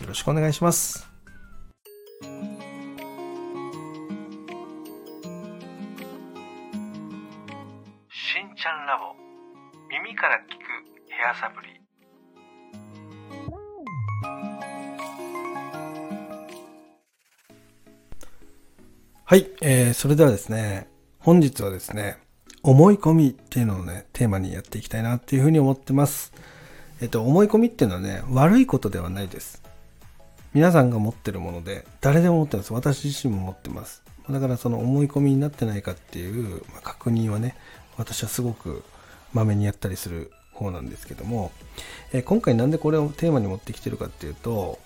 よろしくお願いします。しんちゃんラボ。耳から聞くヘアサプリ。はい、えー、それではですね本日はですね思い込みっていうのをねテーマにやっていきたいなっていうふうに思ってます。えっと思い込みっていうのはね悪いことではないです皆さんが持ってるもので誰でも持ってます。私自身も持ってます。だからその思い込みになってないかっていう、ま確認はね私はすごくまめにやったりする方なんですけども、えー今回なんでこれをテーマに持ってきてるかっていうと,、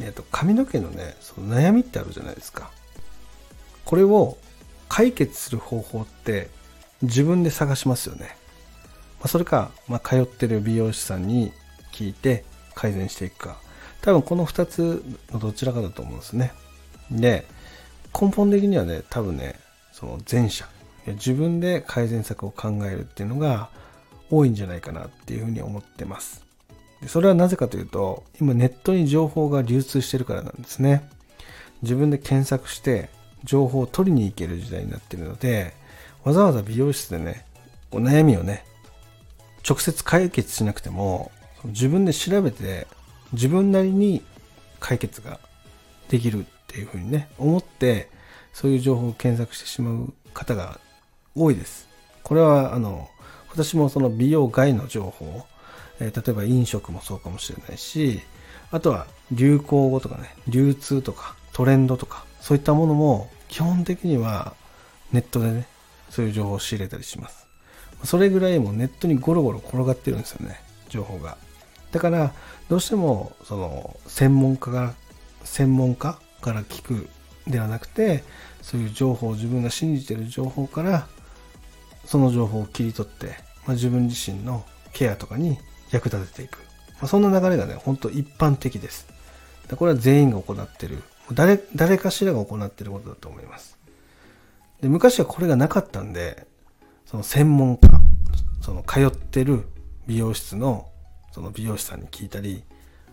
えーと髪の毛のねその悩みってあるじゃないですか。これを解決する方法って自分で探しますよね、まあ、それか、まあ、通ってる美容師さんに聞いて改善していくか。多分この2つのどちらかだと思うんですね。で根本的にはね多分ねその前者。自分で改善策を考えるっていうのが多いんじゃないかなっていうふうに思ってます。でそれはなぜかというと今ネットに情報が流通してるからなんですね。自分で検索して情報を取りに行ける時代になってるのでわざわざ美容室でねお悩みをね直接解決しなくても自分で調べて自分なりに解決ができるっていうふうにね思ってそういう情報を検索してしまう方が多いです。これはあの私もその美容外の情報、えー例えば飲食もそうかもしれないしあとは流行語とかね流通とかトレンドとかそういったものも基本的にはネットでねそういう情報を仕入れたりします。それぐらいもネットにゴロゴロ転がってるんですよね情報が。だからどうしてもその専門家が専門家から聞くではなくてそういう情報自分が信じてる情報からその情報を切り取って、まあ、自分自身のケアとかに役立てていく、まあ、そんな流れがね本当一般的です。これは全員が行ってる。誰誰かしらが行ってることだと思います。で昔はこれがなかったんでその専門家その通ってる美容室のその美容師さんに聞いたり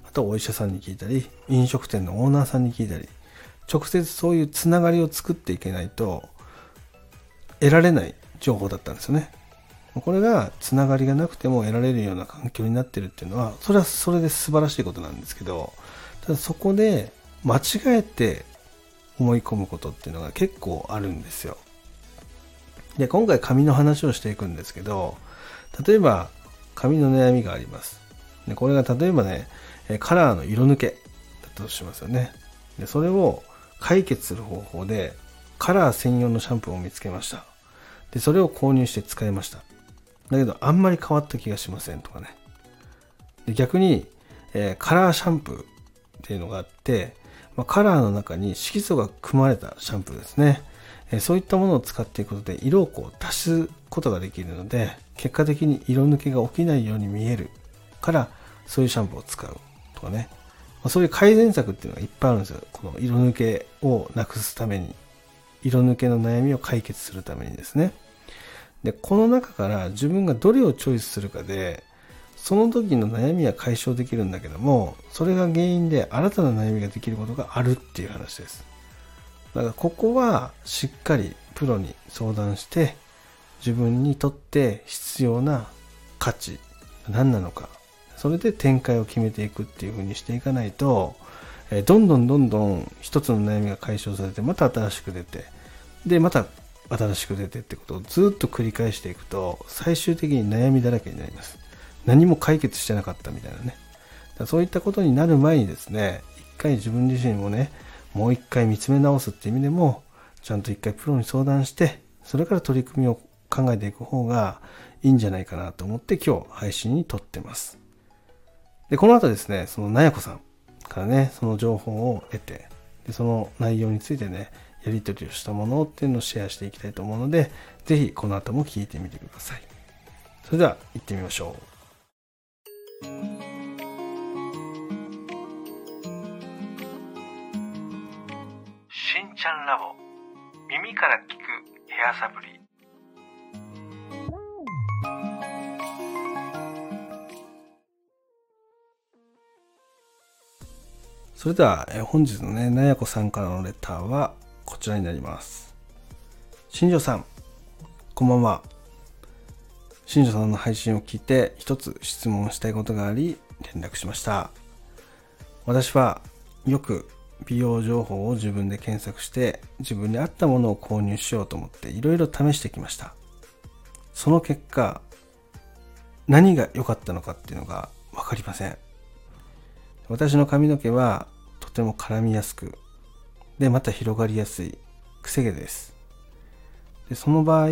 あとお医者さんに聞いたり飲食店のオーナーさんに聞いたり直接そういうつながりを作っていけないと得られない情報だったんですよね。これがつながりがなくても得られるような環境になってるっていうのはそれはそれで素晴らしいことなんですけどただそこで間違えて思い込むことっていうのが結構あるんですよ。で今回髪の話をしていくんですけど例えば髪の悩みがあります。でこれが例えばねカラーの色抜けだとしますよね。でそれを解決する方法でカラー専用のシャンプーを見つけました。でそれを購入して使いました。だけどあんまり変わった気がしませんとかね。で逆に、えーカラーシャンプーっていうのがあって、まあ、カラーの中に色素が組まれたシャンプーですね、えそういったものを使っていくことで色をこう足すことができるので結果的に色抜けが起きないように見える。からそういうシャンプーを使うとかね、まあそういう改善策っていうのがいっぱいあるんですよ。この色抜けをなくすために。色抜けの悩みを解決するためにですね。でこの中から自分がどれをチョイスするかでその時の悩みは解消できるんだけどもそれが原因で新たな悩みができることがあるっていう話です。だからここはしっかりプロに相談して自分にとって必要な価値何なのかそれで展開を決めていくっていう風にしていかないとえどんどんどんどん一つの悩みが解消されてまた新しく出てでまた新しく出てってことをずっと繰り返していくと最終的に悩みだらけになります。何も解決してなかったみたいなね。だそういったことになる前にですね一回自分自身もねもう一回見つめ直すって意味でもちゃんと一回プロに相談してそれから取り組みを考えていく方がいいんじゃないかなと思って今日配信に撮ってます。でこの後ですねそのなやこさんからね、その情報を得て、でその内容についてね、やり取りをしたものっていうのをシェアしていきたいと思うので、ぜひこの後も聞いてみてください。それでは行ってみましょう。しんちゃんラボ耳から聞くヘアサプリそれでは、え本日のね、なやこさんからのレターはこちらになります。新庄さん、こんばんは。新庄さんの配信を聞いて一つ質問したいことがあり連絡しました。私はよく美容情報を自分で検索して自分に合ったものを購入しようと思っていろいろ試してきました。その結果、何が良かったのかっていうのがわかりません。私の髪の毛はとても絡みやすく、で、また広がりやすい、くせ毛です。で、その場合、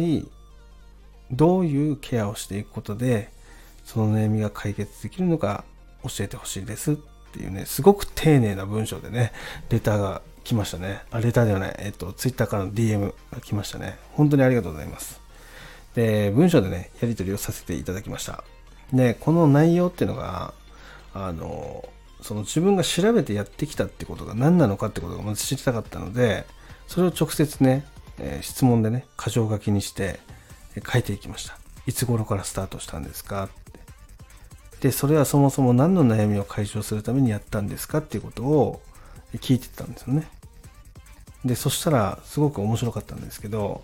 どういうケアをしていくことで、その悩みが解決できるのか教えてほしいですっていうね、すごく丁寧な文章でね、レターが来ましたね。あ、レターではない、えっと、ツイッターからの DM が来ましたね。本当にありがとうございます。で、文章でね、やり取りをさせていただきました。で、この内容っていうのが、あの、その自分が調べてやってきたってことが何なのかってことがまず知りたかったので、それを直接ね、えー、質問でね、箇条書きにして、えー、書いていきました。いつ頃からスタートしたんですかって。で、それはそもそも何の悩みを解消するためにやったんですかっていうことを聞いてたんですよね。で、そしたらすごく面白かったんですけど、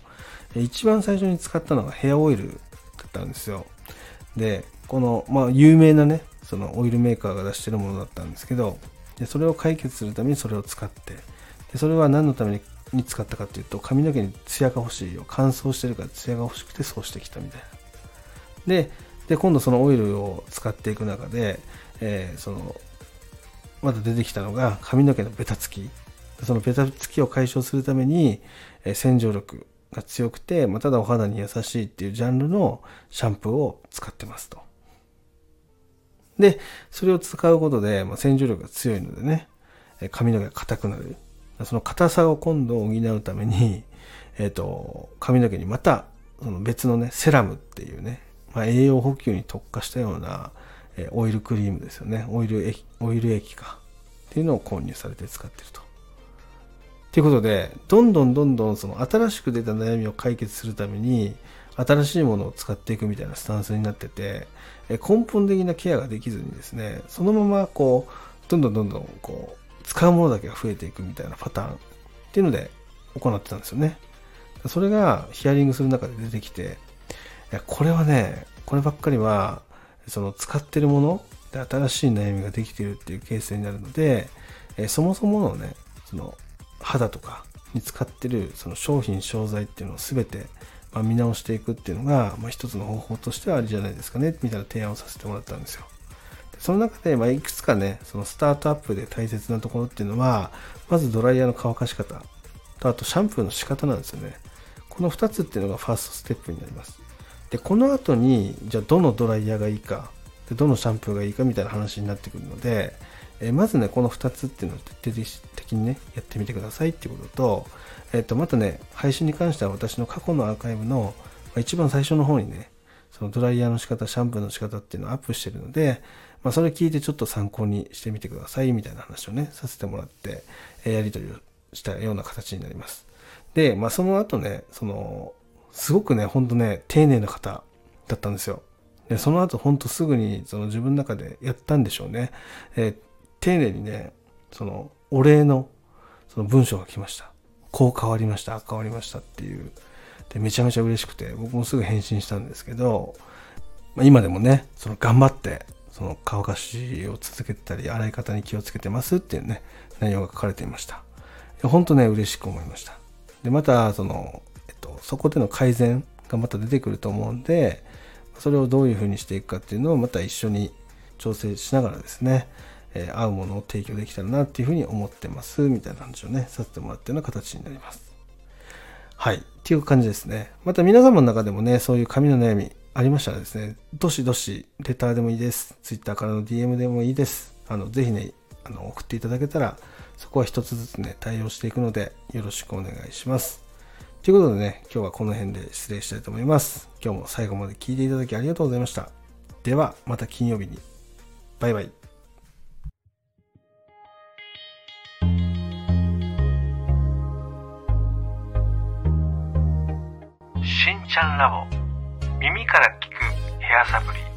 一番最初に使ったのがヘアオイルだったんですよ。で、この、まあ、有名なね、そのオイルメーカーが出してるものだったんですけど、でそれを解決するためにそれを使って、でそれは何のために使ったかっていうと、髪の毛にツヤが欲しいよ。乾燥してるからツヤが欲しくてそうしてきたみたいな。で、で今度そのオイルを使っていく中で、えー、その、また出てきたのが髪の毛のベタつき。そのベタつきを解消するために、えー、洗浄力が強くて、まあ、ただお肌に優しいっていうジャンルのシャンプーを使ってますと。で、それを使うことで、まあ、洗浄力が強いのでね、髪の毛が硬くなる。その硬さを今度補うために、えっ、ー、と、髪の毛にまた、その別のね、セラムっていうね、まあ、栄養補給に特化したような、えオイルクリームですよね。オイル液、オイル液か。っていうのを購入されて使ってると。ということで、どんどんどんどんその新しく出た悩みを解決するために、新しいものを使っていくみたいなスタンスになってて、根本的なケアができずにですね、そのままこう、どんどんどんどんこう、使うものだけが増えていくみたいなパターンっていうので行ってたんですよね。それがヒアリングする中で出てきて、いや、これはね、こればっかりは、その使ってるもので新しい悩みができているっていうケースになるので、えそもそものね、その肌とかに使ってるその商品商材っていうのを全てま、見直していくっていうのが、まあ、一つの方法としてはありじゃないですかね、みたいな提案をさせてもらったんですよ。その中で、ま、いくつかね、そのスタートアップで大切なところっていうのは、まずドライヤーの乾かし方と、あとシャンプーの仕方なんですよね。この2つっていうのがファーストステップになります。で、この後に、じゃあどのドライヤーがいいか、でどのシャンプーがいいかみたいな話になってくるので、えまずね、この2つっていうのを徹底的にね、やってみてくださいっていうことと、えっ、と、またね、配信に関しては私の過去のアーカイブの、ま一番最初の方にね、そのドライヤーの仕方、シャンプーの仕方っていうのをアップしてるので、まあ、それ聞いてちょっと参考にしてみてくださいみたいな話をね、させてもらって、えやり取りをしたような形になります。で、まあ、その後ね、その、すごくね、ほんとね、丁寧な方だったんですよ。で、その後ほんとすぐにその自分の中でやったんでしょうね。えー、丁寧にね、そのお礼のその文章が来ました。こう変わりました、変わりましたっていう。で、めちゃめちゃ嬉しくて、僕もすぐ返信したんですけど、まあ、今でもね、その頑張って、その乾かしを続けてたり、洗い方に気をつけてますっていうね、内容が書かれていました。本当ね、嬉しく思いました。で、また、その、えっと、そこでの改善がまた出てくると思うんで、それをどういうふうにしていくかっていうのをまた一緒に調整しながらですね、えー、合うものを提供できたらなっていうふうに思ってます、みたいな話をね、させてもらったような形になります。はい。っていう感じですね。また皆様の中でもね、そういう髪の悩みありましたらですね、どしどし、レターでもいいです。Twitter からの DM でもいいです。あの、ぜひね、あの送っていただけたら、そこは一つずつね、対応していくので、よろしくお願いします。ということでね、今日はこの辺で失礼したいと思います。今日も最後まで聞いていただきありがとうございました。では、また金曜日に。バイバイ。ラボ。耳から聞くヘアサプリ。